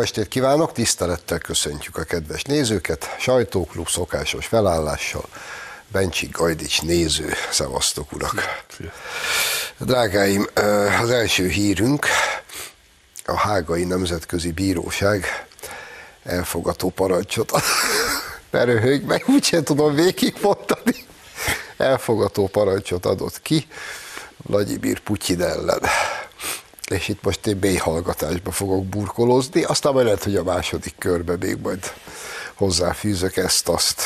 Jó estét kívánok, tisztelettel köszöntjük a kedves nézőket, sajtóklub szokásos felállással, Bencsi Gajdics néző, szevasztok urak! Drágáim, az első hírünk, a Hágai Nemzetközi Bíróság elfogató parancsot, ne röhögj meg, úgysem tudom végigmondani, elfogató parancsot adott ki Vladimir Putyin ellen és itt most én mélyhallgatásba fogok burkolózni, aztán majd lehet, hogy a második körbe még majd hozzáfűzök ezt-azt.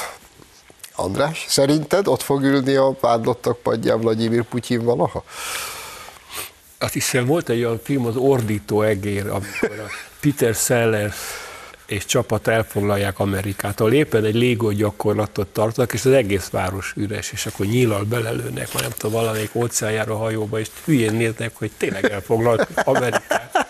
András, szerinted ott fog ülni a vádlottak padján Vladimir Putyin valaha? Azt hiszem volt egy olyan film, az Ordító egér, amikor a Peter Sellers és csapat elfoglalják Amerikát, ahol éppen egy légó gyakorlatot tartanak, és az egész város üres, és akkor nyílal belelőnek, vagy nem tudom, valamelyik óceánjára hajóba, és hülyén néznek, hogy tényleg elfoglalt Amerikát.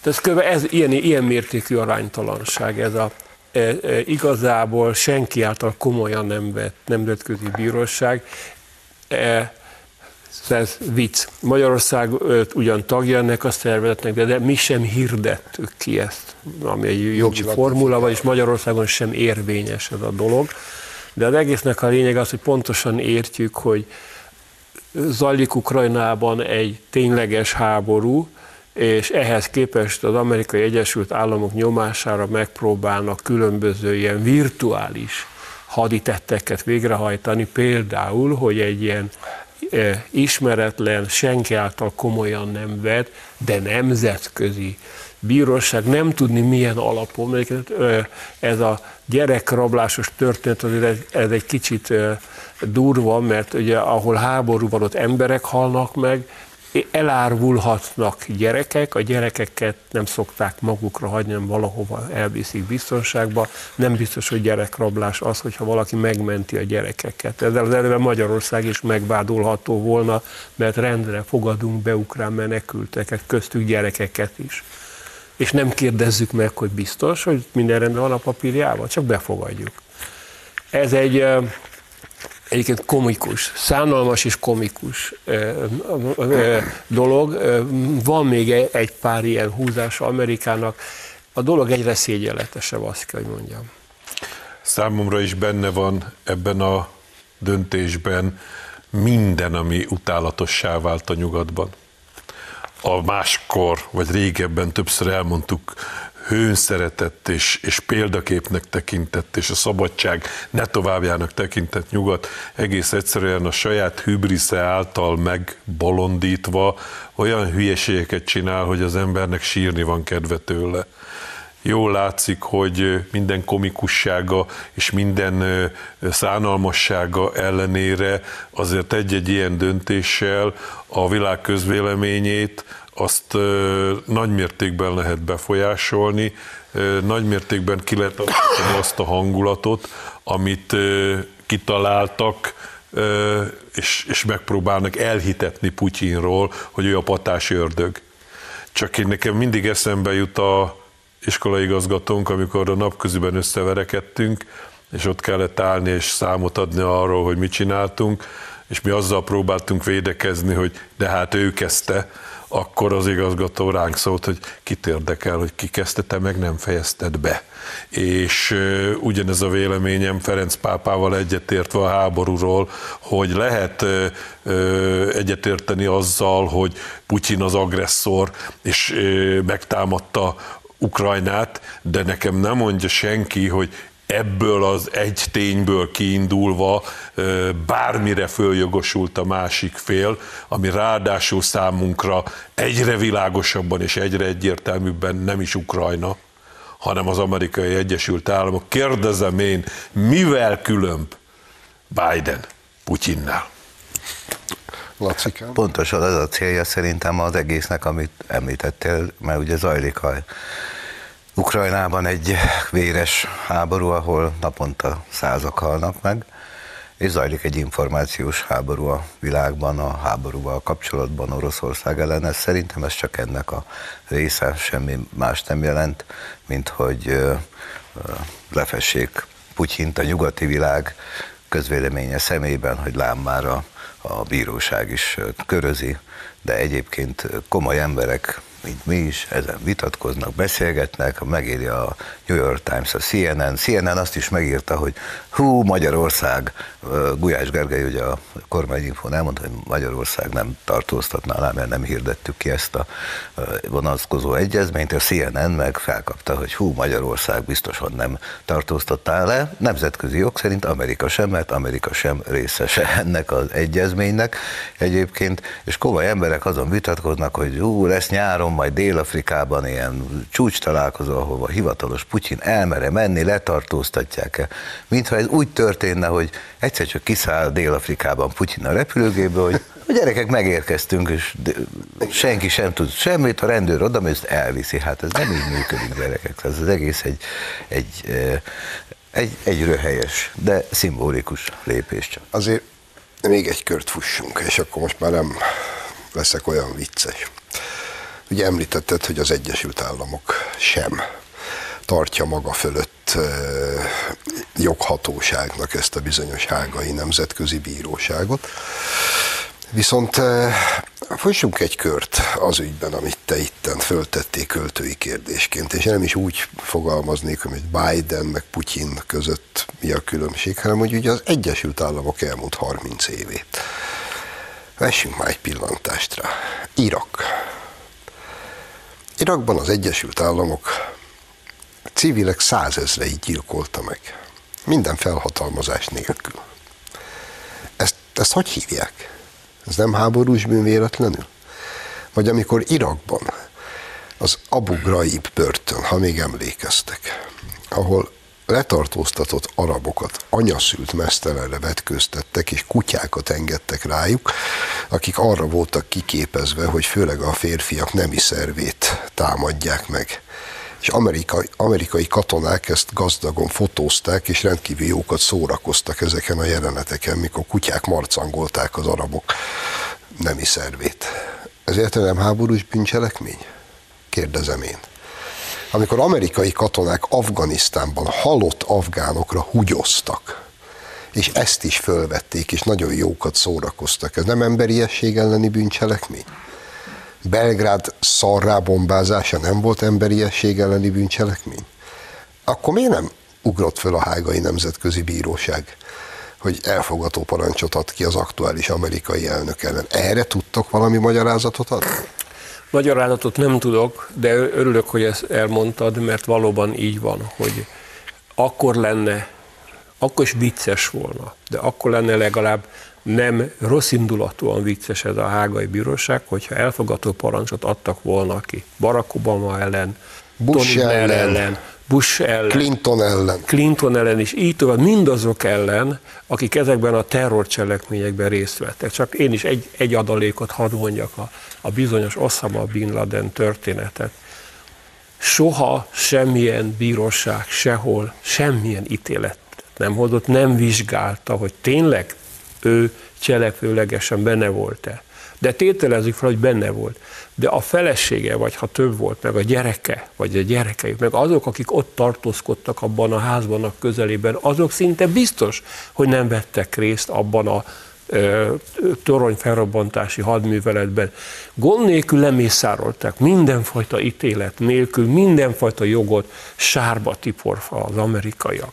Tehát ez, ez ilyen, ilyen mértékű aránytalanság, ez a e, e, igazából senki által komolyan nem vett nemzetközi bíróság. E, ez vicc. Magyarország ugyan tagja ennek a szervezetnek, de, de mi sem hirdettük ki ezt, ami egy jogi formula, vagyis Magyarországon sem érvényes ez a dolog. De az egésznek a lényeg az, hogy pontosan értjük, hogy zajlik Ukrajnában egy tényleges háború, és ehhez képest az Amerikai Egyesült Államok nyomására megpróbálnak különböző ilyen virtuális haditetteket végrehajtani, például, hogy egy ilyen ismeretlen, senki által komolyan nem vett, de nemzetközi bíróság nem tudni milyen alapon, mert ez a gyerekrablásos történet azért ez egy kicsit durva, mert ugye ahol háború van, ott emberek halnak meg, elárvulhatnak gyerekek, a gyerekeket nem szokták magukra hagyni, hanem valahova elviszik biztonságba. Nem biztos, hogy gyerekrablás az, hogyha valaki megmenti a gyerekeket. Ezzel az eleve Magyarország is megvádolható volna, mert rendre fogadunk be ukrán menekülteket, köztük gyerekeket is. És nem kérdezzük meg, hogy biztos, hogy minden rendben van a papírjával, csak befogadjuk. Ez egy egyébként komikus, szánalmas és komikus dolog. Van még e-, egy pár ilyen húzása Amerikának. A dolog egyre szégyenletesebb, azt kell, hogy mondjam. Számomra is benne van ebben a döntésben minden, ami utálatossá vált a nyugatban. A máskor, vagy régebben többször elmondtuk, hőn szeretett és, és példaképnek tekintett, és a szabadság ne továbbjának tekintett nyugat egész egyszerűen a saját hübrisze által megbolondítva olyan hülyeségeket csinál, hogy az embernek sírni van kedve tőle. Jól látszik, hogy minden komikussága és minden szánalmassága ellenére azért egy-egy ilyen döntéssel a világ közvéleményét azt nagy mértékben lehet befolyásolni, nagy mértékben ki lehet azt a hangulatot, amit kitaláltak, és, és megpróbálnak elhitetni Putyinról, hogy ő a patás ördög. Csak én nekem mindig eszembe jut a iskolai igazgatónk, amikor a napközben összeverekedtünk, és ott kellett állni és számot adni arról, hogy mit csináltunk, és mi azzal próbáltunk védekezni, hogy de hát ő kezdte, akkor az igazgató ránk szólt, hogy kit érdekel, hogy ki kezdte, te meg nem fejezted be. És ugyanez a véleményem Ferenc pápával egyetértve a háborúról, hogy lehet egyetérteni azzal, hogy Putyin az agresszor, és megtámadta Ukrajnát, de nekem nem mondja senki, hogy ebből az egy tényből kiindulva bármire följogosult a másik fél, ami ráadásul számunkra egyre világosabban és egyre egyértelműbben nem is Ukrajna, hanem az amerikai Egyesült Államok. Kérdezem én, mivel különb Biden Putyinnál? Pontosan ez a célja szerintem az egésznek, amit említettél, mert ugye zajlik a Ukrajnában egy véres háború, ahol naponta százak halnak meg, és zajlik egy információs háború a világban, a háborúval kapcsolatban Oroszország ellen. Ez szerintem ez csak ennek a része, semmi más nem jelent, mint hogy lefessék Putyint a nyugati világ közvéleménye szemében, hogy lám már a, a bíróság is körözi, de egyébként komoly emberek mint mi is, ezen vitatkoznak, beszélgetnek, megéri a New York Times, a CNN. CNN azt is megírta, hogy hú, Magyarország, Gulyás Gergely, ugye a kormányinfón elmondta, hogy Magyarország nem tartóztatná alá, mert nem hirdettük ki ezt a vonatkozó egyezményt, a CNN meg felkapta, hogy hú, Magyarország biztosan nem tartóztattá le. Nemzetközi jog szerint Amerika sem, mert Amerika sem részese ennek az egyezménynek egyébként, és komoly emberek azon vitatkoznak, hogy hú, lesz nyáron majd Dél-Afrikában ilyen csúcs találkozó, ahova hivatalos Putyin elmere menni, letartóztatják-e. Mintha ez úgy történne, hogy egyszer csak kiszáll Dél-Afrikában Putyin a repülőgéből, hogy a gyerekek megérkeztünk, és senki sem tud semmit, a rendőr oda, ezt elviszi. Hát ez nem így működik, gyerekek. Ez az egész egy, egy, egy, egy röhelyes, de szimbolikus lépés csak. Azért még egy kört fussunk, és akkor most már nem leszek olyan vicces. Ugye említetted, hogy az Egyesült Államok sem tartja maga fölött joghatóságnak ezt a bizonyos hágai nemzetközi bíróságot. Viszont fussunk egy kört az ügyben, amit te itten föltették költői kérdésként, és nem is úgy fogalmaznék, hogy Biden meg Putyin között mi a különbség, hanem hogy ugye az Egyesült Államok elmúlt 30 évét. Vessünk már egy pillantást rá. Irak. Irakban az Egyesült Államok civilek százezreit gyilkolta meg. Minden felhatalmazás nélkül. Ezt, ezt hogy hívják? Ez nem háborús bűn véletlenül? Vagy amikor Irakban az Abu Ghraib börtön, ha még emlékeztek, ahol letartóztatott arabokat anyaszült mesztelenre vetköztettek, és kutyákat engedtek rájuk, akik arra voltak kiképezve, hogy főleg a férfiak nemi szervét támadják meg és amerikai, amerikai katonák ezt gazdagon fotózták, és rendkívül jókat szórakoztak ezeken a jeleneteken, mikor kutyák marcangolták az arabok nemi szervét. Ezért nem háborús bűncselekmény? Kérdezem én. Amikor amerikai katonák Afganisztánban halott afgánokra hugyoztak, és ezt is fölvették, és nagyon jókat szórakoztak, ez nem emberiesség elleni bűncselekmény? Belgrád szarrá bombázása nem volt emberiesség elleni bűncselekmény? Akkor miért nem ugrott föl a Hágai Nemzetközi Bíróság, hogy elfogató parancsot ad ki az aktuális amerikai elnök ellen? Erre tudtok valami magyarázatot adni? Magyarázatot nem tudok, de örülök, hogy ezt elmondtad, mert valóban így van, hogy akkor lenne, akkor is vicces volna, de akkor lenne legalább nem rosszindulatúan vicces ez a hágai bíróság, hogyha elfogadó parancsot adtak volna ki Barack Obama ellen, Bush Tony ellen, ellen, Bush ellen, Clinton ellen. Clinton ellen is, így tovább, mindazok ellen, akik ezekben a terrorcselekményekben részt vettek. Csak én is egy, egy adalékot hadd mondjak a, a bizonyos Osama Bin Laden történetet. Soha semmilyen bíróság, sehol, semmilyen ítélet nem hozott, nem vizsgálta, hogy tényleg ő cselekvőlegesen benne volt-e. De tételezzük fel, hogy benne volt. De a felesége, vagy ha több volt, meg a gyereke, vagy a gyerekei, meg azok, akik ott tartózkodtak abban a házban a közelében, azok szinte biztos, hogy nem vettek részt abban a torony felrobbantási hadműveletben. Gond nélkül lemészárolták, mindenfajta ítélet nélkül, mindenfajta jogot sárba tiporva az amerikaiak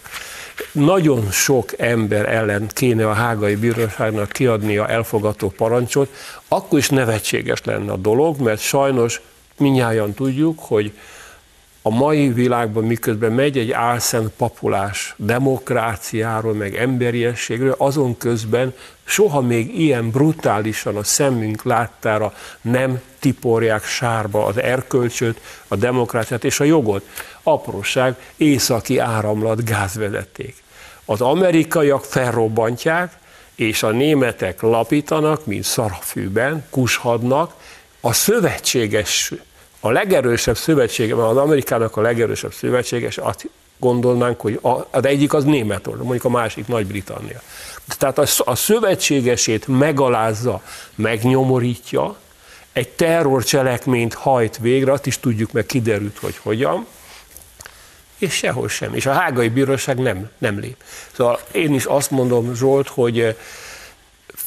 nagyon sok ember ellen kéne a hágai bíróságnak kiadnia elfogató parancsot, akkor is nevetséges lenne a dolog, mert sajnos minnyáján tudjuk, hogy a mai világban miközben megy egy álszent papulás demokráciáról, meg emberiességről, azon közben soha még ilyen brutálisan a szemünk láttára nem tiporják sárba az erkölcsöt, a demokráciát és a jogot. Apróság, északi áramlat gázvezeték. Az amerikaiak felrobbantják, és a németek lapítanak, mint szarafűben, kushadnak, a szövetséges, a legerősebb szövetsége, az Amerikának a legerősebb szövetséges, azt gondolnánk, hogy az egyik az Németország, mondjuk a másik Nagy-Britannia. Tehát a, a szövetségesét megalázza, megnyomorítja, egy terrorcselekményt hajt végre, azt is tudjuk, meg kiderült, hogy hogyan, és sehol sem. És a hágai bíróság nem, nem lép. Szóval én is azt mondom, Zsolt, hogy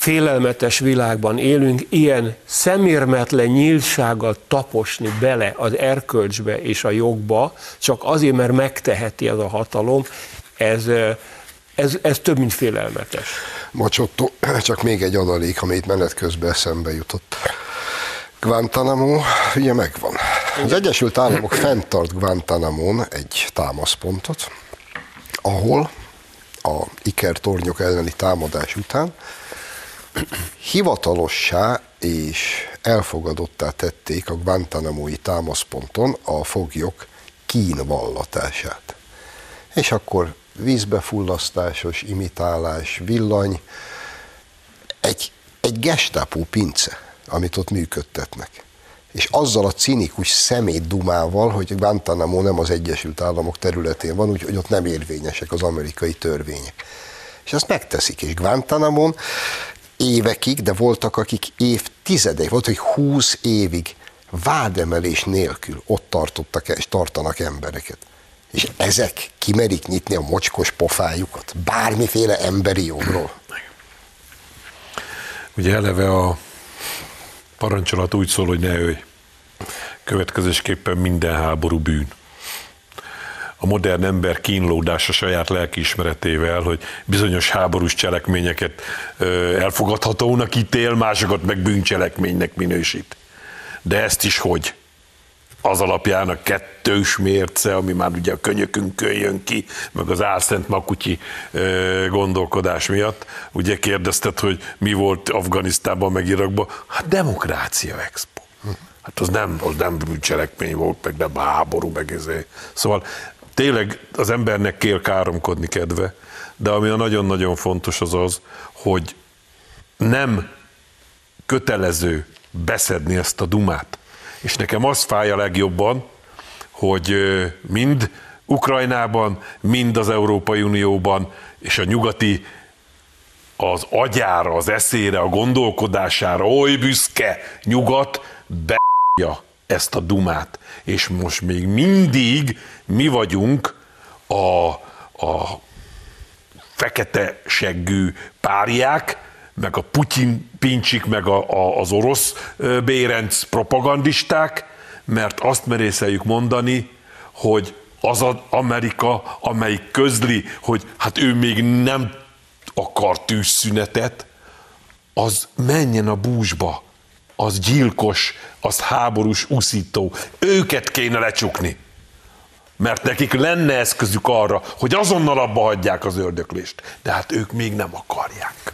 félelmetes világban élünk, ilyen szemérmetlen nyílsággal taposni bele az erkölcsbe és a jogba, csak azért, mert megteheti ez a hatalom, ez, ez, ez több, mint félelmetes. Macsotto, csak még egy adalék, amit menet közben eszembe jutott. Guantanamo ugye megvan. Az Egyesült Államok fenntart Guantanamon egy támaszpontot, ahol a Iker tornyok elleni támadás után hivatalossá és elfogadottá tették a Guantanamo-i támaszponton a foglyok kínvallatását. És akkor vízbefullasztásos, imitálás, villany, egy, egy gestapo pince, amit ott működtetnek. És azzal a cinikus szemétdumával, hogy Guantanamo nem az Egyesült Államok területén van, úgyhogy ott nem érvényesek az amerikai törvények. És ezt megteszik, és Guantanamon évekig, de voltak, akik évtizedek, volt, hogy húsz évig vádemelés nélkül ott tartottak és tartanak embereket. És ezek kimerik nyitni a mocskos pofájukat, bármiféle emberi jogról. Ugye eleve a parancsolat úgy szól, hogy ne ölj. Következésképpen minden háború bűn. A modern ember kínlódása saját lelkiismeretével, hogy bizonyos háborús cselekményeket elfogadhatónak ítél, másokat meg bűncselekménynek minősít. De ezt is hogy? az alapján a kettős mérce, ami már ugye a könyökünkön jön ki, meg az álszent makutyi gondolkodás miatt. Ugye kérdezted, hogy mi volt Afganisztánban, meg Irakban? Hát demokrácia expo. Hát az nem, az nem bűncselekmény volt, meg nem háború, meg ezé. Szóval tényleg az embernek kell káromkodni kedve, de ami a nagyon-nagyon fontos az az, hogy nem kötelező beszedni ezt a dumát. És nekem az fáj a legjobban, hogy mind Ukrajnában, mind az Európai Unióban, és a nyugati az agyára, az eszére, a gondolkodására oly büszke nyugat be ezt a dumát. És most még mindig mi vagyunk a, a fekete seggű párják, meg a Putyin pincsik, meg a, a, az orosz bérenc propagandisták, mert azt merészeljük mondani, hogy az az Amerika, amelyik közli, hogy hát ő még nem akar tűzszünetet, az menjen a búzsba, az gyilkos, az háborús uszító. Őket kéne lecsukni. Mert nekik lenne eszközük arra, hogy azonnal abba hagyják az ördöklést. De hát ők még nem akarják.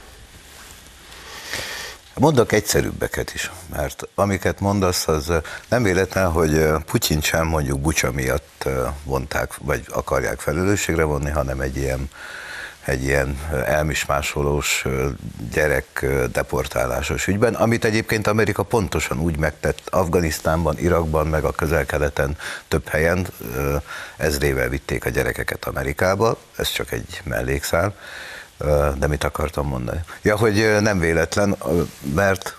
Mondok egyszerűbbeket is, mert amiket mondasz, az nem véletlen, hogy Putyin sem mondjuk Bucsa miatt vonták, vagy akarják felelősségre vonni, hanem egy ilyen, egy ilyen elmismásolós gyerek deportálásos ügyben, amit egyébként Amerika pontosan úgy megtett Afganisztánban, Irakban, meg a közel-keleten több helyen, ezrével vitték a gyerekeket Amerikába, ez csak egy mellékszál, de mit akartam mondani? Ja, hogy nem véletlen, mert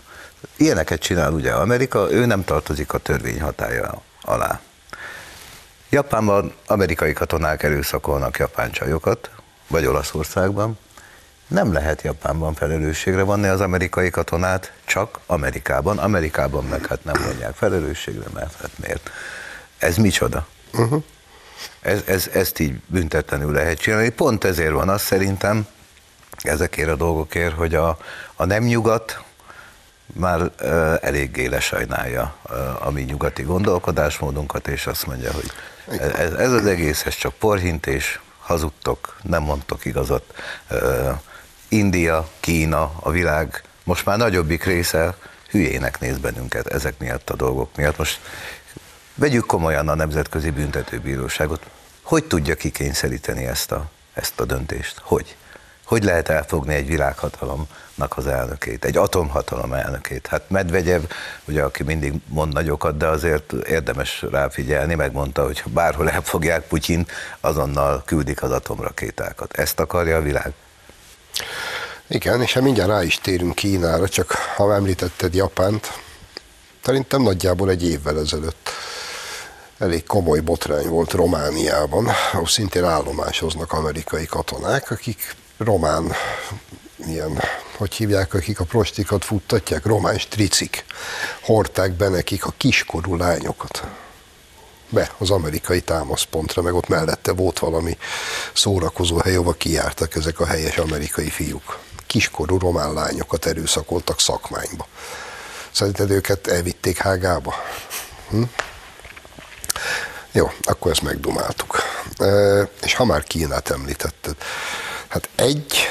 ilyeneket csinál ugye Amerika, ő nem tartozik a törvény hatája alá. Japánban amerikai katonák erőszakolnak japán csajokat, vagy Olaszországban. Nem lehet Japánban felelősségre vonni az amerikai katonát, csak Amerikában. Amerikában meg hát nem mondják felelősségre, mert hát miért? Ez micsoda? Uh-huh. Ez, ez, ezt így büntetlenül lehet csinálni. Pont ezért van az szerintem, ezekért a dolgokért, hogy a, a nem nyugat már uh, eléggé lesajnálja uh, a mi nyugati gondolkodásmódunkat, és azt mondja, hogy ez, ez az egész, ez csak porhintés, hazudtok, nem mondtok igazat. India, Kína, a világ most már nagyobbik része hülyének néz bennünket ezek miatt a dolgok miatt. Most vegyük komolyan a Nemzetközi Büntetőbíróságot. Hogy tudja kikényszeríteni ezt a, ezt a döntést? Hogy? Hogy lehet elfogni egy világhatalomnak az elnökét, egy atomhatalom elnökét? Hát Medvegyev, ugye, aki mindig mond nagyokat, de azért érdemes ráfigyelni, megmondta, hogy bárhol elfogják Putyin, azonnal küldik az atomrakétákat. Ezt akarja a világ? Igen, és hát mindjárt rá is térünk Kínára, csak ha említetted Japánt, szerintem nagyjából egy évvel ezelőtt elég komoly botrány volt Romániában, ahol szintén állomásoznak amerikai katonák, akik román ilyen hogy hívják, akik a prostikat futtatják, román stricik, hordták be nekik a kiskorú lányokat be az amerikai támaszpontra, meg ott mellette volt valami szórakozó hely, ahova kijártak ezek a helyes amerikai fiúk. Kiskorú román lányokat erőszakoltak szakmányba. Szerinted őket elvitték Hágába? Hm? Jó, akkor ezt megdumáltuk. E, és ha már Kínát említetted, hát egy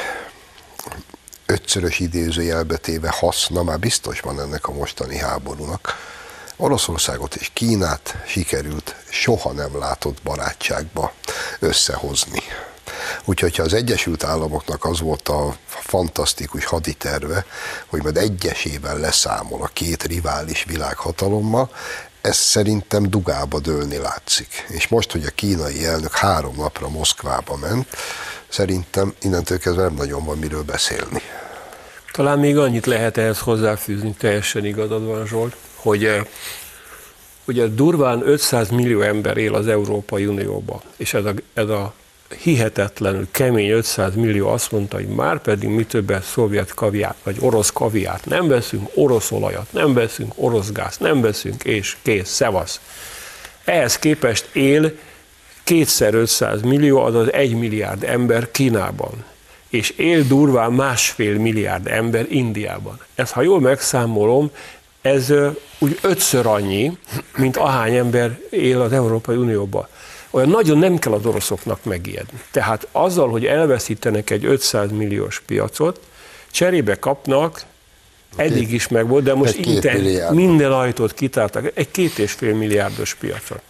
ötszörös idézőjelbe téve haszna már biztos van ennek a mostani háborúnak. Oroszországot és Kínát sikerült soha nem látott barátságba összehozni. Úgyhogy ha az Egyesült Államoknak az volt a fantasztikus haditerve, hogy majd egyesével leszámol a két rivális világhatalommal, ez szerintem dugába dőlni látszik. És most, hogy a kínai elnök három napra Moszkvába ment, szerintem innentől kezdve nem nagyon van miről beszélni. Talán még annyit lehet ehhez hozzáfűzni, teljesen igazad van Zsolt, hogy eh, ugye durván 500 millió ember él az Európai Unióban, és ez a, ez a hihetetlenül kemény 500 millió azt mondta, hogy már pedig mi többet szovjet kaviát, vagy orosz kaviát nem veszünk, orosz olajat nem veszünk, orosz gáz nem veszünk, és kész, szevasz. Ehhez képest él kétszer 500 millió, azaz 1 milliárd ember Kínában, és él durván másfél milliárd ember Indiában. Ez, ha jól megszámolom, ez úgy ötször annyi, mint ahány ember él az Európai Unióban olyan nagyon nem kell az oroszoknak megijedni. Tehát azzal, hogy elveszítenek egy 500 milliós piacot, cserébe kapnak, eddig is meg volt, de most inten, minden ajtót kitártak, egy két és fél milliárdos piacot.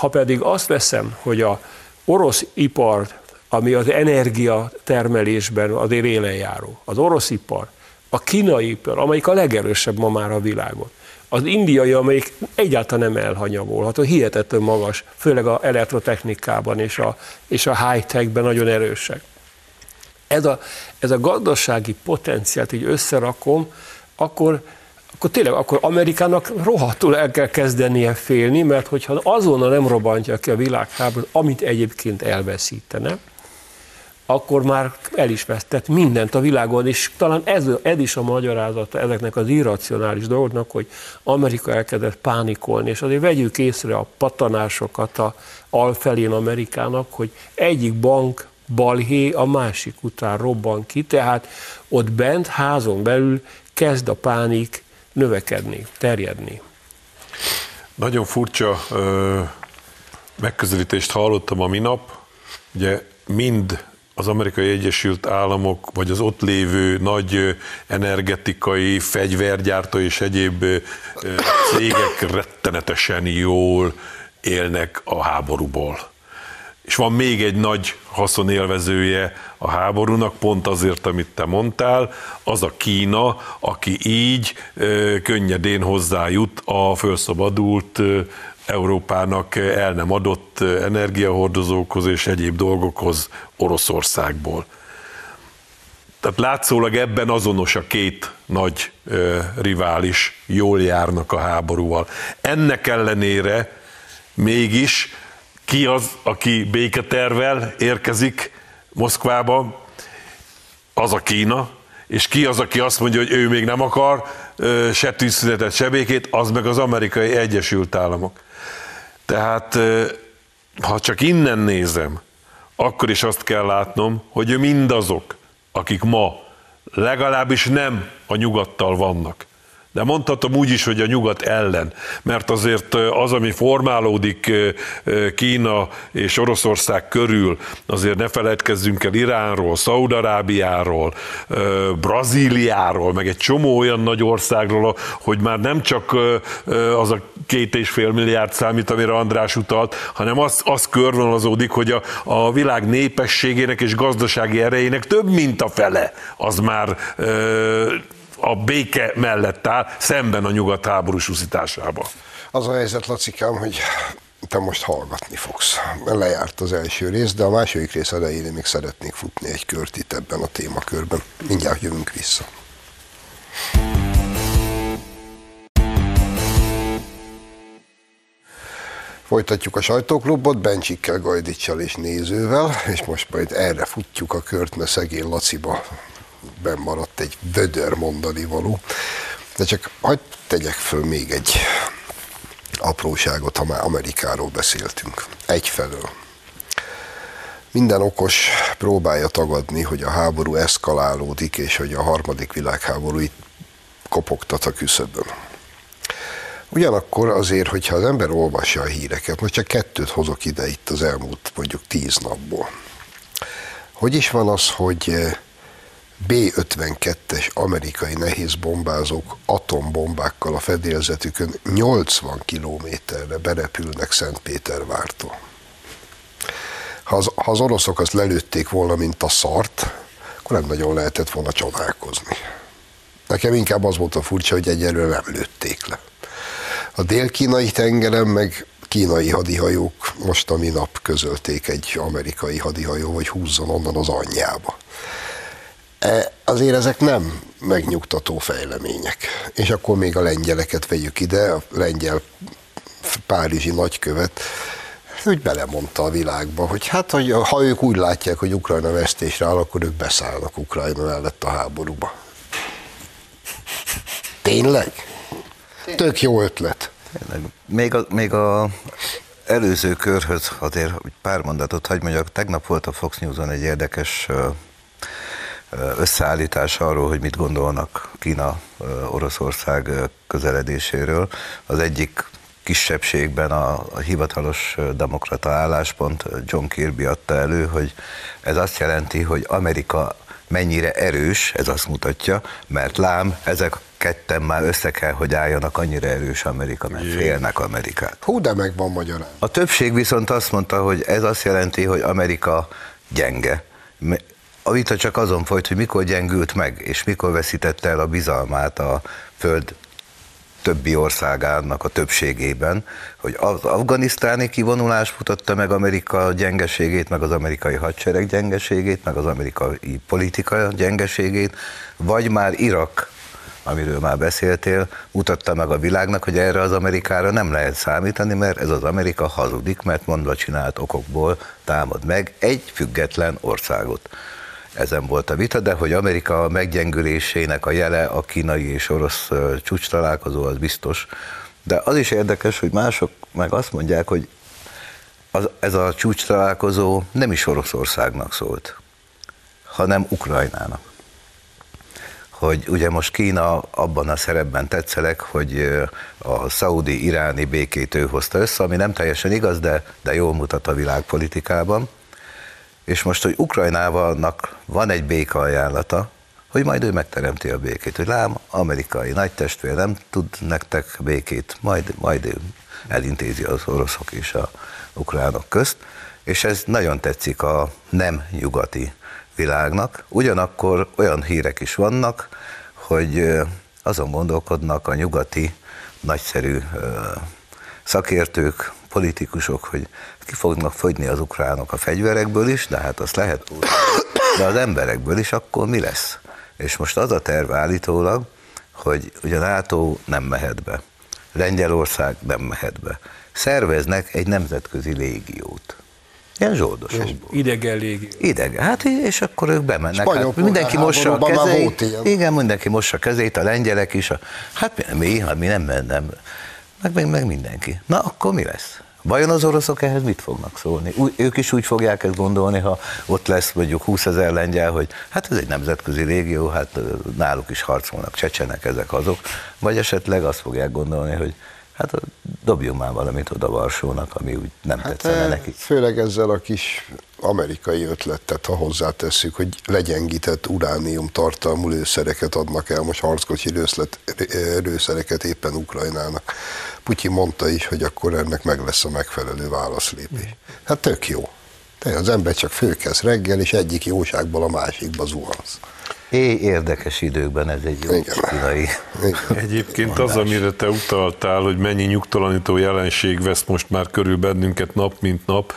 Ha pedig azt veszem, hogy a orosz ipar, ami az energia termelésben azért élen járó, az orosz ipar, a kínai ipar, amelyik a legerősebb ma már a világon, az indiai, amelyik egyáltalán nem elhanyagolható, hihetetlen magas, főleg a elektrotechnikában és a, és a high-techben nagyon erősek. Ez a, ez a gazdasági potenciált így összerakom, akkor, akkor tényleg akkor Amerikának rohadtul el kell kezdenie félni, mert hogyha azonnal nem robbantja ki a világháborút, amit egyébként elveszítene, akkor már el is vesztett mindent a világon, és talán ez, ez is a magyarázata ezeknek az irracionális dolgoknak, hogy Amerika elkezdett pánikolni, és azért vegyük észre a patanásokat a alfelén Amerikának, hogy egyik bank balhé a másik után robban ki, tehát ott bent, házon belül kezd a pánik növekedni, terjedni. Nagyon furcsa ö, megközelítést hallottam a minap, ugye mind az amerikai Egyesült Államok, vagy az ott lévő nagy energetikai, fegyvergyártó és egyéb cégek rettenetesen jól élnek a háborúból. És van még egy nagy haszonélvezője a háborúnak, pont azért, amit te mondtál, az a Kína, aki így könnyedén hozzájut a felszabadult Európának el nem adott energiahordozókhoz és egyéb dolgokhoz Oroszországból. Tehát látszólag ebben azonos a két nagy ö, rivális, jól járnak a háborúval. Ennek ellenére mégis ki az, aki béketervel érkezik Moszkvába, az a Kína, és ki az, aki azt mondja, hogy ő még nem akar se tűzszünetet, se békét, az meg az amerikai Egyesült Államok. Tehát ha csak innen nézem, akkor is azt kell látnom, hogy mindazok, akik ma legalábbis nem a nyugattal vannak, de mondhatom úgy is, hogy a nyugat ellen, mert azért az, ami formálódik Kína és Oroszország körül, azért ne feledkezzünk el Iránról, Szaudarábiáról, Brazíliáról, meg egy csomó olyan nagy országról, hogy már nem csak az a két és fél milliárd számít, amire András utalt, hanem az, az körvonalazódik, hogy a, a világ népességének és gazdasági erejének több mint a fele az már a béke mellett áll, szemben a nyugat háborús uszításába. Az a helyzet, Lacikám, hogy te most hallgatni fogsz. Lejárt az első rész, de a második rész elején még szeretnék futni egy kört itt ebben a témakörben. Mindjárt jövünk vissza. Folytatjuk a sajtóklubot Bencsikkel, Gajdicsal és nézővel, és most majd erre futjuk a kört, mert szegény Laciba benn maradt egy vödör mondani való. De csak hagyd tegyek föl még egy apróságot, ha már Amerikáról beszéltünk. Egyfelől. Minden okos próbálja tagadni, hogy a háború eszkalálódik, és hogy a harmadik világháború itt kopogtat a küszöbön. Ugyanakkor azért, hogyha az ember olvassa a híreket, most csak kettőt hozok ide itt az elmúlt mondjuk tíz napból. Hogy is van az, hogy B-52-es amerikai nehéz bombázók atombombákkal a fedélzetükön 80 kilométerre berepülnek Szentpétervártól. Ha az, ha az oroszok azt lelőtték volna, mint a szart, akkor nem nagyon lehetett volna csodálkozni. Nekem inkább az volt a furcsa, hogy egyelőre nem lőtték le. A dél-kínai tengeren meg kínai hadihajók most a minap közölték egy amerikai hadihajó, hogy húzzon onnan az anyjába. E, azért ezek nem megnyugtató fejlemények. És akkor még a lengyeleket vegyük ide, a lengyel párizsi nagykövet, úgy belemondta a világba, hogy hát, hogy ha ők úgy látják, hogy Ukrajna vesztésre áll, akkor ők beszállnak Ukrajna mellett a háborúba. Tényleg? Tök jó ötlet. Még a, még a előző körhöz azért pár mondatot hagy mondjak. Tegnap volt a Fox News-on egy érdekes összeállítás arról, hogy mit gondolnak Kína Oroszország közeledéséről. Az egyik kisebbségben a, a hivatalos demokrata álláspont John Kirby adta elő, hogy ez azt jelenti, hogy Amerika mennyire erős, ez azt mutatja, mert lám, ezek ketten már össze kell, hogy álljanak annyira erős Amerika, mert félnek Amerikát. Hú, de meg van magyarán. A többség viszont azt mondta, hogy ez azt jelenti, hogy Amerika gyenge. A vita csak azon folyt, hogy mikor gyengült meg, és mikor veszítette el a bizalmát a föld többi országának a többségében, hogy az afganisztáni kivonulás mutatta meg Amerika gyengeségét, meg az amerikai hadsereg gyengeségét, meg az amerikai politika gyengeségét, vagy már Irak amiről már beszéltél, mutatta meg a világnak, hogy erre az Amerikára nem lehet számítani, mert ez az Amerika hazudik, mert mondva csinált okokból támad meg egy független országot. Ezen volt a vita, de hogy Amerika meggyengülésének a jele a kínai és orosz csúcs találkozó, az biztos. De az is érdekes, hogy mások meg azt mondják, hogy az, ez a csúcs találkozó nem is Oroszországnak szólt, hanem Ukrajnának hogy ugye most Kína abban a szerepben tetszelek, hogy a szaudi-iráni békét ő hozta össze, ami nem teljesen igaz, de, de jól mutat a világpolitikában. És most, hogy Ukrajnávalnak van egy béka ajánlata, hogy majd ő megteremti a békét, hogy lám, amerikai nagy testvér nem tud nektek békét, majd, majd ő elintézi az oroszok és a ukránok közt, és ez nagyon tetszik a nem nyugati világnak. Ugyanakkor olyan hírek is vannak, hogy azon gondolkodnak a nyugati nagyszerű szakértők, politikusok, hogy ki fognak fogyni az ukránok a fegyverekből is, de hát azt lehet de az emberekből is, akkor mi lesz? És most az a terv állítólag, hogy ugye NATO nem mehet be, Lengyelország nem mehet be. Szerveznek egy nemzetközi légiót. Ilyen zsoldosokból. Idegen légi. Idegen. Hát és akkor ők bemennek. hát mindenki mossa a kezét. Igen, mindenki mossa a kezét, a lengyelek is. A, hát mi, hát mi nem, nem. Meg, meg, meg mindenki. Na, akkor mi lesz? Vajon az oroszok ehhez mit fognak szólni? Ú, ők is úgy fogják ezt gondolni, ha ott lesz mondjuk 20 ezer lengyel, hogy hát ez egy nemzetközi régió, hát náluk is harcolnak, csecsenek ezek azok, vagy esetleg azt fogják gondolni, hogy hát dobjunk már valamit oda Varsónak, ami úgy nem hát tetszene neki. Főleg ezzel a kis amerikai ötletet, ha hozzátesszük, hogy legyengített uránium tartalmú lőszereket adnak el, most harckocsi lőszereket éppen Ukrajnának. Putyin mondta is, hogy akkor ennek meg lesz a megfelelő válaszlépés. Hát tök jó. De az ember csak főkezd reggel, és egyik jóságból a másikba zuhansz. É, érdekes időkben ez egy jó kínai. Egyébként mondás. az, amire te utaltál, hogy mennyi nyugtalanító jelenség vesz most már körül bennünket nap, mint nap,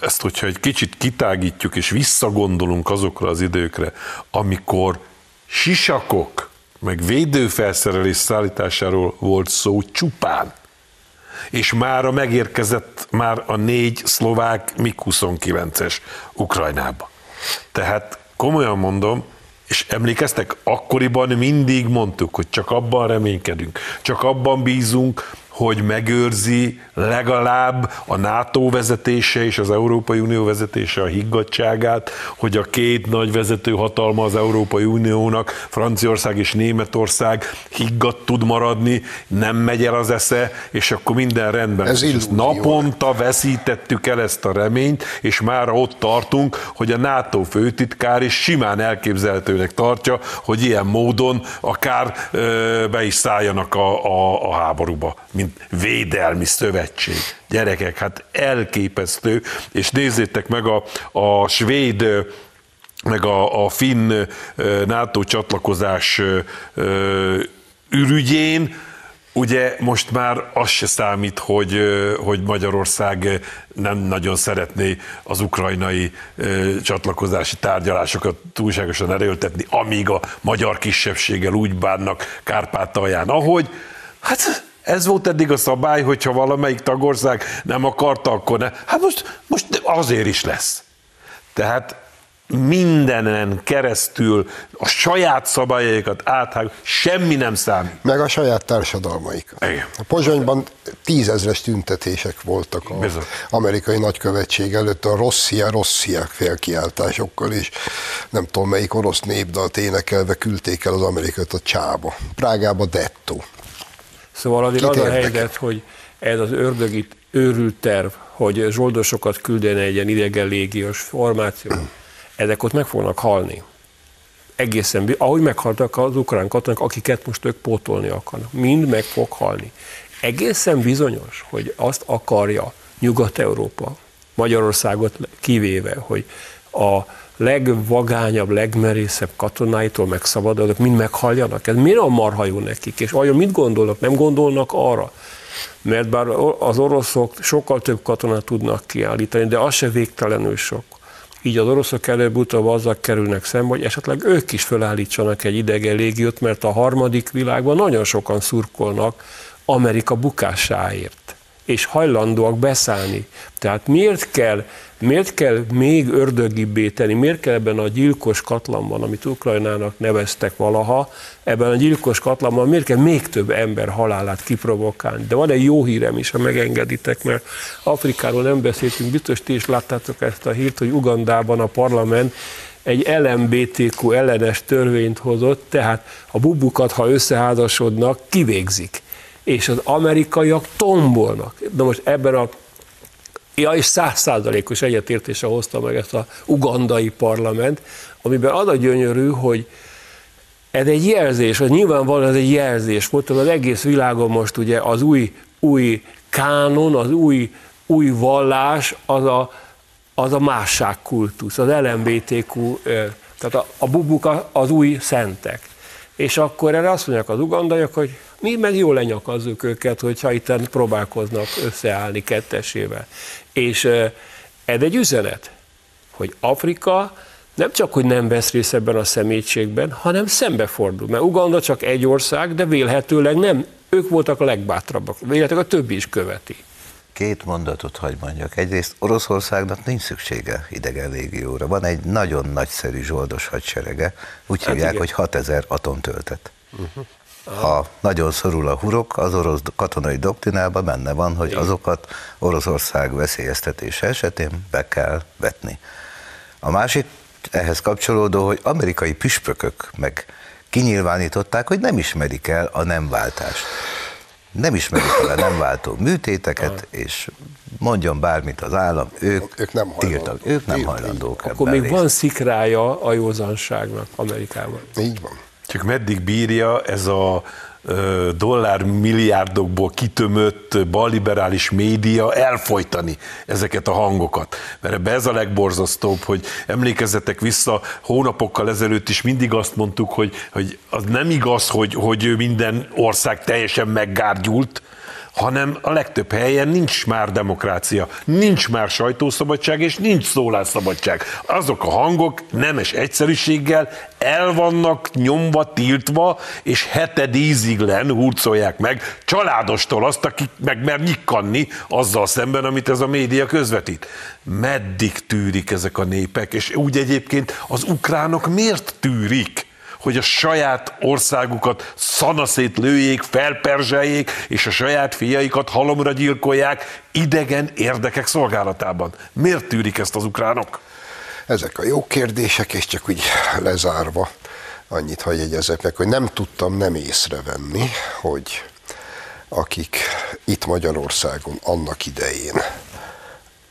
ezt, hogyha egy kicsit kitágítjuk és visszagondolunk azokra az időkre, amikor sisakok, meg védőfelszerelés szállításáról volt szó csupán, és mára megérkezett már a négy szlovák MiG-29-es Ukrajnába. Tehát komolyan mondom, És emlékeztek, akkoriban mindig mondtuk, hogy csak abban reménykedünk, csak abban bízunk, hogy megőrzi legalább a NATO vezetése és az Európai Unió vezetése a higgadságát, hogy a két nagy vezető hatalma az Európai Uniónak, Franciaország és Németország higgadt tud maradni, nem megy el az esze, és akkor minden rendben. Ez és naponta veszítettük el ezt a reményt, és már ott tartunk, hogy a NATO főtitkár is simán elképzelhetőnek tartja, hogy ilyen módon akár ö, be is szálljanak a, a, a háborúba, mint védelmi szövetség. Gyerekek, hát elképesztő, és nézzétek meg a, a svéd meg a, a finn NATO csatlakozás ürügyén, Ugye most már az se számít, hogy, hogy Magyarország nem nagyon szeretné az ukrajnai csatlakozási tárgyalásokat túlságosan erőltetni, amíg a magyar kisebbséggel úgy bánnak Kárpátalján, ahogy. Hát ez volt eddig a szabály, hogyha valamelyik tagország nem akarta, akkor ne. Hát most, most azért is lesz. Tehát mindenen keresztül a saját szabályaikat áthág, semmi nem számít. Meg a saját társadalmaik. Igen. A Pozsonyban tízezres tüntetések voltak az Bizony. amerikai nagykövetség előtt a Rosszia, Rosszia felkiáltásokkal, és nem tudom melyik orosz népdalt énekelve küldték el az amerikaiat a csába. Prágába dettó. Szóval azért Kit az a helyzet, hogy ez az ördögi őrült terv, hogy zsoldosokat küldene egy ilyen idegen légiós formáció, ezek ott meg fognak halni. Egészen, ahogy meghaltak az ukrán katonák, akiket most ők pótolni akarnak. Mind meg fog halni. Egészen bizonyos, hogy azt akarja Nyugat-Európa, Magyarországot kivéve, hogy a legvagányabb, legmerészebb katonáitól megszabadulnak, mind meghaljanak. Ez miért a marha jó nekik? És vajon mit gondolnak? Nem gondolnak arra? Mert bár az oroszok sokkal több katonát tudnak kiállítani, de az se végtelenül sok. Így az oroszok előbb-utóbb azzal kerülnek szembe, hogy esetleg ők is felállítsanak egy idegen légiót, mert a harmadik világban nagyon sokan szurkolnak Amerika bukásáért és hajlandóak beszállni. Tehát miért kell, miért kell még ördögibbé tenni, miért kell ebben a gyilkos katlanban, amit Ukrajnának neveztek valaha, ebben a gyilkos katlanban miért kell még több ember halálát kiprovokálni. De van egy jó hírem is, ha megengeditek, mert Afrikáról nem beszéltünk, biztos ti is láttátok ezt a hírt, hogy Ugandában a parlament egy LMBTQ ellenes törvényt hozott, tehát a bubukat, ha összeházasodnak, kivégzik és az amerikaiak tombolnak. Na most ebben a Ja, és százszázalékos egyetértése hozta meg ezt a ugandai parlament, amiben az a gyönyörű, hogy ez egy jelzés, hogy nyilvánvalóan ez egy jelzés. Mondtam, az egész világon most ugye az új, új kánon, az új, új vallás, az a, az a másságkultusz, az LMBTQ, tehát a, a bubuk az új szentek. És akkor erre azt mondják az ugandaiak, hogy mi meg jól lenyakazzuk őket, hogyha itt próbálkoznak összeállni kettesével. És ez egy üzenet, hogy Afrika nem csak, hogy nem vesz részt ebben a szemétségben, hanem szembefordul. Mert Uganda csak egy ország, de vélhetőleg nem. Ők voltak a legbátrabbak. Vélhetőleg a többi is követi. Két mondatot hagy mondjak. Egyrészt Oroszországnak nincs szüksége idegen légióra. Van egy nagyon nagyszerű zsoldos hadserege, úgy Hát hívják, igen. hogy 6000 atomtöltet. Ha nagyon szorul a hurok, az orosz katonai doktrinában benne van, hogy azokat Oroszország veszélyeztetése esetén be kell vetni. A másik ehhez kapcsolódó, hogy amerikai püspökök meg kinyilvánították, hogy nem ismerik el a nem váltást. Nem ismerik el a nem váltó műtéteket, és mondjon bármit az állam, ők, Ők nem tiltak, hajlandók. ők nem hajlandók Akkor még részt van szikrája a józanságnak Amerikában. Így van. Csak meddig bírja ez a dollár milliárdokból kitömött balliberális média elfolytani ezeket a hangokat. Mert ebbe ez a legborzasztóbb, hogy emlékezzetek vissza, hónapokkal ezelőtt is mindig azt mondtuk, hogy, hogy az nem igaz, hogy, hogy minden ország teljesen meggárgyult, hanem a legtöbb helyen nincs már demokrácia, nincs már sajtószabadság, és nincs szólásszabadság. Azok a hangok nemes egyszerűséggel el vannak nyomva, tiltva, és heted íziglen hurcolják meg családostól azt, aki meg mer nyikkanni azzal szemben, amit ez a média közvetít. Meddig tűrik ezek a népek, és úgy egyébként az ukránok miért tűrik? Hogy a saját országukat szanaszét lőjék, felperzseljék, és a saját fiaikat halomra gyilkolják idegen érdekek szolgálatában. Miért tűrik ezt az ukránok? Ezek a jó kérdések, és csak úgy lezárva annyit hagy jegyezek meg, hogy nem tudtam nem észrevenni, hogy akik itt Magyarországon annak idején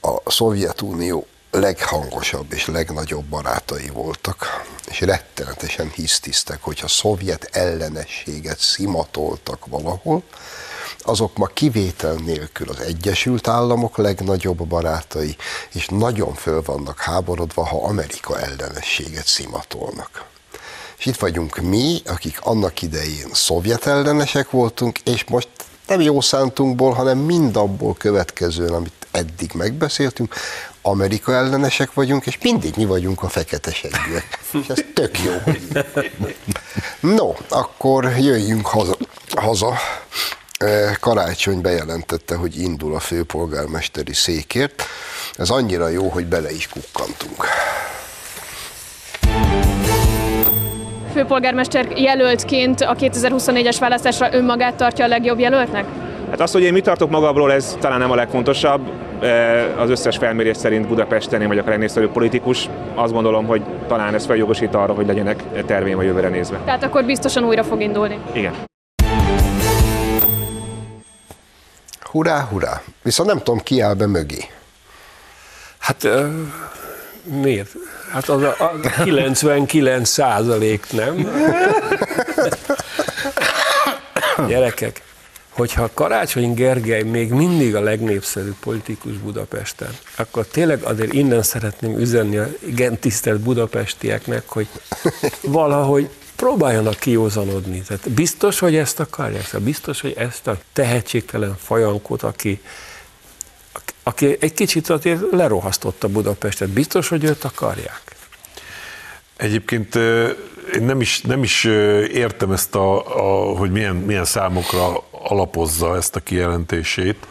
a Szovjetunió leghangosabb és legnagyobb barátai voltak, és rettenetesen hisztisztek, hogyha szovjet ellenességet szimatoltak valahol, azok ma kivétel nélkül az Egyesült Államok legnagyobb barátai, és nagyon föl vannak háborodva, ha Amerika ellenességet szimatolnak. És itt vagyunk mi, akik annak idején szovjet ellenesek voltunk, és most nem jó szántunkból, hanem mindabból következően, amit eddig megbeszéltünk, Amerika ellenesek vagyunk, és mindig mi vagyunk a fekete seggűek. És ez tök jó. No, akkor jöjjünk haza. haza. Karácsony bejelentette, hogy indul a főpolgármesteri székért. Ez annyira jó, hogy bele is kukkantunk. Főpolgármester jelöltként a 2024-es választásra önmagát tartja a legjobb jelöltnek? Hát az, hogy én mit tartok magamról, ez talán nem a legfontosabb. Az összes felmérés szerint Budapesten én vagyok a legnépszerűbb politikus. Azt gondolom, hogy talán ez feljogosít arra, hogy legyenek terveim a jövőre nézve. Tehát akkor biztosan újra fog indulni? Igen. Hurrá, hurrá. Viszont nem tudom, ki áll be mögé. Hát uh, miért? Hát az a, a 99 százalék, nem? Gyerekek, hogyha Karácsony Gergely még mindig a legnépszerűbb politikus Budapesten, akkor tényleg azért innen szeretném üzenni a igen tisztelt budapestieknek, hogy valahogy próbáljanak kiózanodni. Tehát biztos, hogy ezt akarják? Biztos, hogy ezt a tehetségtelen fajankot, aki, aki egy kicsit azért lerohasztotta Budapestet, biztos, hogy őt akarják? Egyébként én nem is, nem is értem ezt, a, a, hogy milyen, milyen számokra alapozza ezt a kijelentését,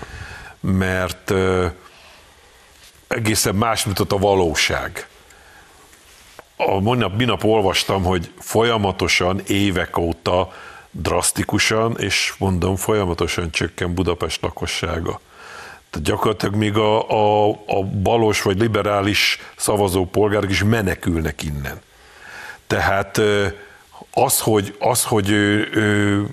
mert egészen más mutat a valóság. A minap, minap olvastam, hogy folyamatosan, évek óta drasztikusan, és mondom, folyamatosan csökken Budapest lakossága. Tehát gyakorlatilag még a, a, a balos vagy liberális szavazópolgárok is menekülnek innen. Tehát az, hogy, az, hogy ő, ő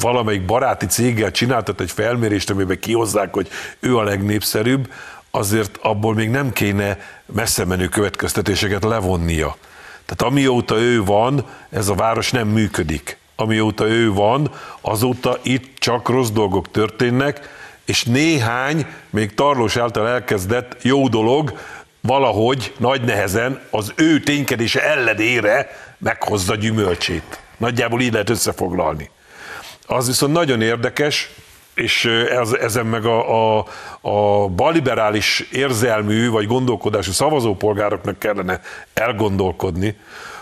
valamelyik baráti céggel csináltat egy felmérést, amiben kihozzák, hogy ő a legnépszerűbb, azért abból még nem kéne messze menő következtetéseket levonnia. Tehát amióta ő van, ez a város nem működik. Amióta ő van, azóta itt csak rossz dolgok történnek, és néhány, még Tarlós által elkezdett jó dolog, valahogy nagy nehezen az ő ténykedése ellenére meghozza gyümölcsét. Nagyjából így lehet összefoglalni. Az viszont nagyon érdekes, és ez, ezen meg a, a, a baliberális érzelmű vagy gondolkodású szavazópolgároknak kellene elgondolkodni,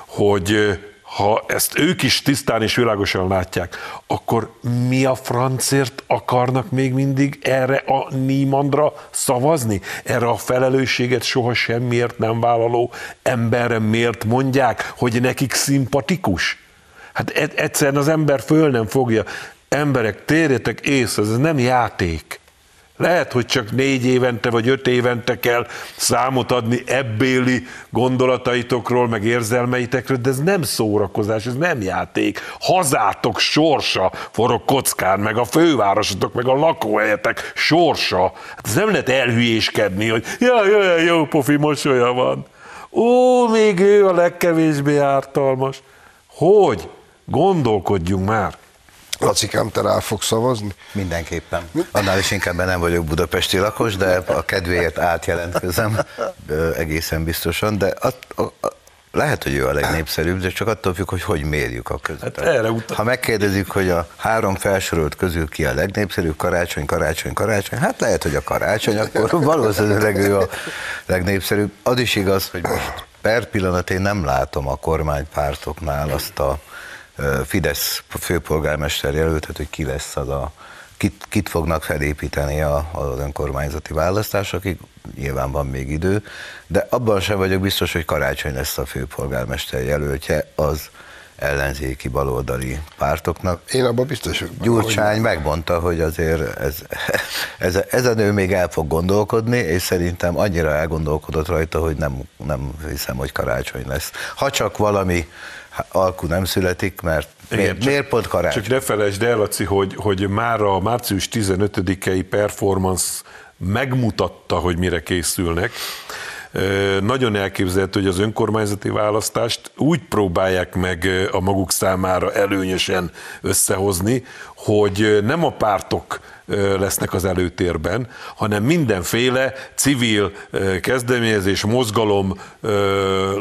hogy ha ezt ők is tisztán és világosan látják, akkor mi a francért akarnak még mindig erre a Niemandra szavazni? Erre a felelősséget soha semmiért nem vállaló emberre miért mondják, hogy nekik szimpatikus? Hát e- egyszerűen az ember föl nem fogja. Emberek, térjetek észre, ez nem játék. Lehet, hogy csak négy évente vagy öt évente kell számot adni ebbéli gondolataitokról, meg érzelmeitekről, de ez nem szórakozás, ez nem játék. Hazátok sorsa forog kockán, meg a fővárosotok, meg a lakóhelyetek sorsa. Hát ez nem lehet elhülyéskedni, hogy jaj, jaj, jó pofi mosolya van. Ó, még ő a legkevésbé ártalmas. Hogy? Gondolkodjunk már. Lacikám, te rá fogsz szavazni? Mindenképpen. Annál is inkább nem vagyok budapesti lakos, de a kedvéért átjelentkezem egészen biztosan, de a, a, a, lehet, hogy ő a legnépszerűbb, de csak attól függ, hogy hogy mérjük a között. Hát erre utal- Ha megkérdezik, hogy a három felsorolt közül ki a legnépszerűbb, karácsony, karácsony, karácsony, hát lehet, hogy a karácsony, akkor valószínűleg ő a legnépszerűbb. Az is igaz, hogy most per pillanat én nem látom a kormánypártoknál azt a Fidesz főpolgármester jelöltet, hogy ki lesz az a kit, kit fognak felépíteni a, az önkormányzati választásokig, nyilván van még idő, de abban sem vagyok biztos, hogy karácsony lesz a főpolgármester jelöltje az ellenzéki baloldali pártoknak. Én abban biztos vagyok. Gyurcsány megmondta, hogy azért ez, ez, ez a nő még el fog gondolkodni, és szerintem annyira elgondolkodott rajta, hogy nem, nem hiszem, hogy karácsony lesz. Ha csak valami alkú nem születik, mert Igen, miért, csak- miért pont karácsony? Csak ne felejtsd el, Laci, hogy, hogy már a március 15-i performance megmutatta, hogy mire készülnek. Nagyon elképzelhető, hogy az önkormányzati választást úgy próbálják meg a maguk számára előnyösen összehozni, hogy nem a pártok lesznek az előtérben, hanem mindenféle civil kezdeményezés, mozgalom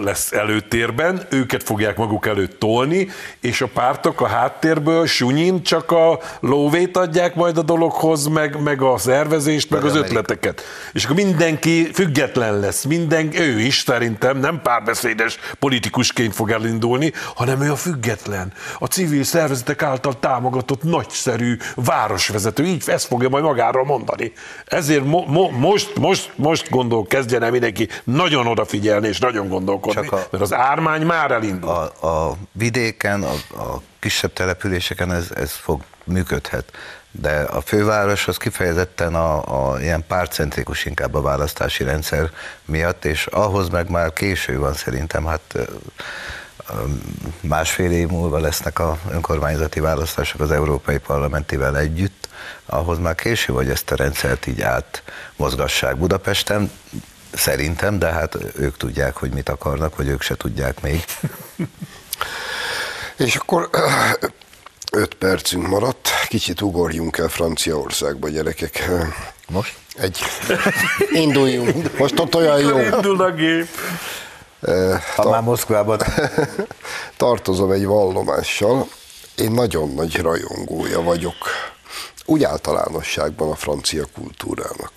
lesz előtérben, őket fogják maguk előtt tolni, és a pártok a háttérből sunyin csak a lóvét adják majd a dologhoz, meg, meg a szervezést, meg az ötleteket. És akkor mindenki független lesz, minden, ő is szerintem nem párbeszédes politikusként fog elindulni, hanem ő a független, a civil szervezetek által támogatott nagyszerű városvezető, így ezt fogja majd magáról mondani. Ezért mo- mo- most, most, most gondol, kezdjen el mindenki nagyon odafigyelni és nagyon gondolkodni, Csak a- mert az ármány már elindul. a, a vidéken, a, a kisebb településeken ez, ez fog működhet. De a főváros az kifejezetten a, a ilyen pártcentrikus inkább a választási rendszer miatt, és ahhoz meg már késő van szerintem, hát másfél év múlva lesznek a önkormányzati választások az Európai Parlamentivel együtt, ahhoz már késő, hogy ezt a rendszert így átmozgassák Budapesten, szerintem, de hát ők tudják, hogy mit akarnak, vagy ők se tudják még. És akkor öt percünk maradt, kicsit ugorjunk el Franciaországba, gyerekek. Most? Egy. Induljunk. Most ott olyan jó. Indul a gép. Ha már Moszkvában Tartozom egy vallomással. Én nagyon nagy rajongója vagyok. Úgy általánosságban a francia kultúrának.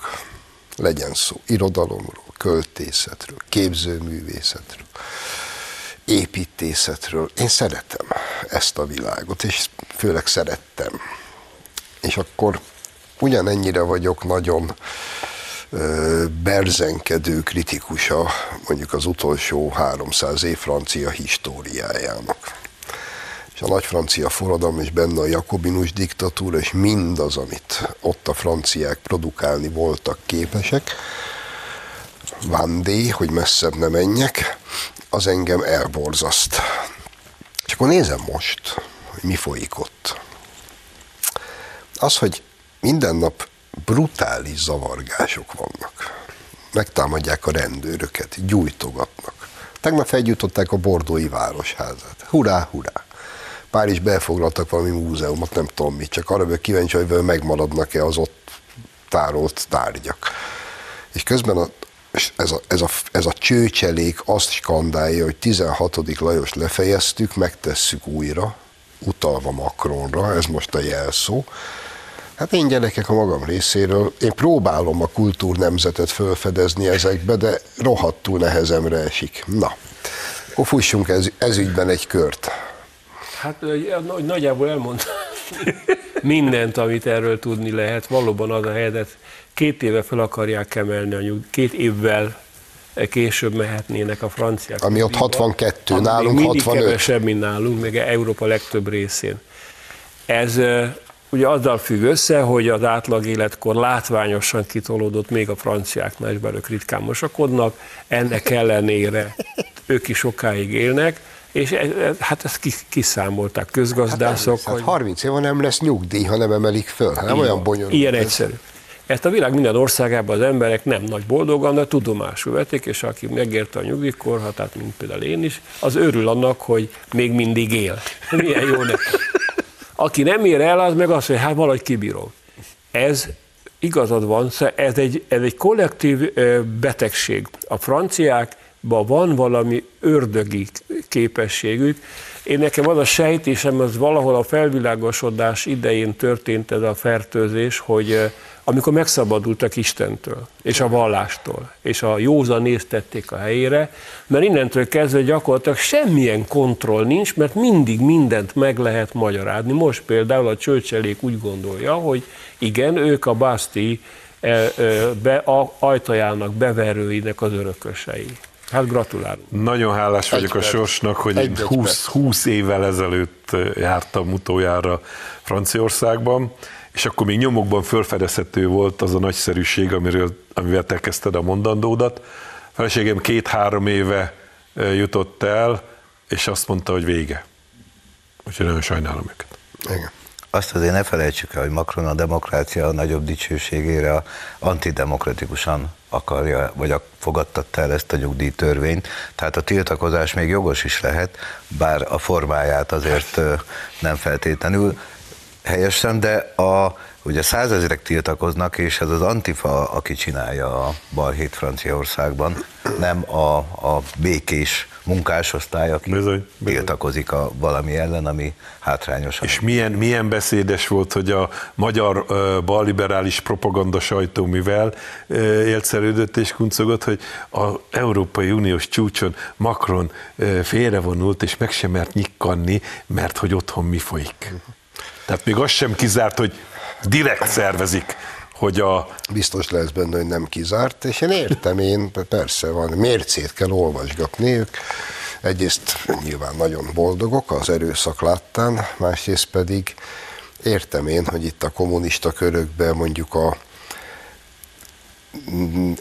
Legyen szó irodalomról, költészetről, képzőművészetről, építészetről. Én szeretem ezt a világot, és főleg szerettem. És akkor ugyanennyire vagyok nagyon berzenkedő kritikusa mondjuk az utolsó 300 év francia históriájának. És a nagy francia forradalom, és benne a jakobinus diktatúra, és mindaz, amit ott a franciák produkálni voltak képesek, Vandé, hogy messzebb ne menjek, az engem elborzaszt. És akkor nézem most, hogy mi folyik ott. Az, hogy minden nap brutális zavargások vannak. Megtámadják a rendőröket, gyújtogatnak. Tegnap felgyújtották a bordói városházát. Hurrá, hurrá! Párizsbe elfoglaltak valami múzeumot, nem tudom mit, csak arra vagyok kíváncsi, hogy megmaradnak-e az ott tárolt tárgyak. És közben a, ez, a, ez, a, ez a csőcselék azt skandálja, hogy 16. Lajos lefejeztük, megtesszük újra, utalva Macronra, ez most a jelszó. Hát én gyerekek a magam részéről, én próbálom a kultúrnemzetet felfedezni ezekbe, de rohadtul nehezemre esik. Na, akkor fussunk ez, ez ügyben egy kört. Hát nagyjából elmondta mindent, amit erről tudni lehet. Valóban az a helyzet, két éve fel akarják emelni a nyug, két évvel később mehetnének a franciák. Ami ott nyugdíjba, 62, ami nálunk még mindig 65. kevesebb, mint nálunk, még Európa legtöbb részén. Ez ugye azzal függ össze, hogy az átlag életkor látványosan kitolódott még a franciáknál, és belőlük ritkán mosakodnak, ennek ellenére ők is sokáig élnek, és e- e- hát ezt ki- kiszámolták közgazdászok, Hát 30 éve nem lesz nyugdíj, ha nem emelik föl. Hát nem olyan bonyolult. Ilyen ez. egyszerű. Ezt a világ minden országában az emberek nem nagy boldogan, de tudomásul vették, és aki megérte a nyugdíjkorhatárt, mint például én is, az örül annak, hogy még mindig él. Milyen jó neki. Aki nem ér el, az meg azt mondja, hát valahogy kibírom. Ez igazad van, ez egy, ez egy kollektív betegség. A franciák van valami ördögi képességük. Én nekem az a sejtésem, az valahol a felvilágosodás idején történt ez a fertőzés, hogy amikor megszabadultak Istentől, és a vallástól, és a józan tették a helyére, mert innentől kezdve gyakorlatilag semmilyen kontroll nincs, mert mindig mindent meg lehet magyarázni. Most például a csőcselék úgy gondolja, hogy igen, ők a Basti e, e, be, a, ajtajának, beverőinek az örökösei. Hát gratulálunk. Nagyon hálás vagyok egy a sorsnak, hogy egy 20, 20 évvel ezelőtt jártam utoljára Franciaországban, és akkor még nyomokban fölfedezhető volt az a nagyszerűség, amiről, amivel te kezdted a mondandódat. A feleségem két-három éve jutott el, és azt mondta, hogy vége. Úgyhogy nagyon sajnálom őket. Igen. Azt azért ne felejtsük el, hogy Macron a demokrácia a nagyobb dicsőségére antidemokratikusan akarja, vagy fogadtatta el ezt a nyugdíjtörvényt. Tehát a tiltakozás még jogos is lehet, bár a formáját azért nem feltétlenül helyesen, de a, ugye százezerek tiltakoznak, és ez az Antifa, aki csinálja a balhét Franciaországban, nem a, a békés munkásosztály, aki bizony, bizony. tiltakozik a valami ellen, ami hátrányos. És milyen, milyen beszédes volt, hogy a magyar uh, balliberális propaganda sajtó mivel uh, élszerődött és kuncogott, hogy az Európai Uniós csúcson Macron uh, félrevonult, és meg sem mert nyikkanni, mert hogy otthon mi folyik. Tehát még az sem kizárt, hogy direkt szervezik, hogy a... Biztos lesz benne, hogy nem kizárt, és én értem, én persze van, mércét kell olvasgatni, ők. Egyrészt nyilván nagyon boldogok az erőszak láttán, másrészt pedig értem én, hogy itt a kommunista körökben mondjuk a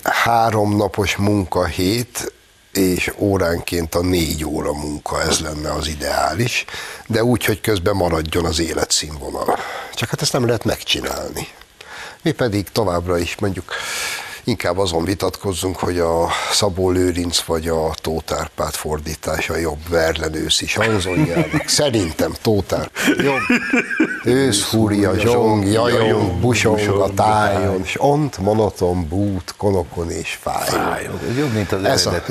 háromnapos munkahét és óránként a négy óra munka, ez lenne az ideális, de úgy, hogy közben maradjon az életszínvonal. Csak hát ezt nem lehet megcsinálni. Mi pedig továbbra is mondjuk inkább azon vitatkozzunk, hogy a Szabó Lőrinc vagy a Tótárpát fordítása jobb Verlen őszi sanzonjának. Szerintem Tótárpát jobb. Ősz fúria, zsong, jajong, busong a tájon, s ont monoton bút, konokon és fájon. Ez jobb, mint az ez, a,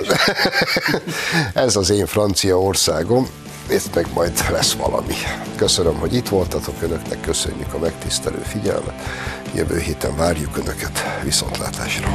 ez az én francia országom itt meg majd lesz valami. Köszönöm, hogy itt voltatok önöknek, köszönjük a megtisztelő figyelmet. Jövő héten várjuk önöket viszontlátásra.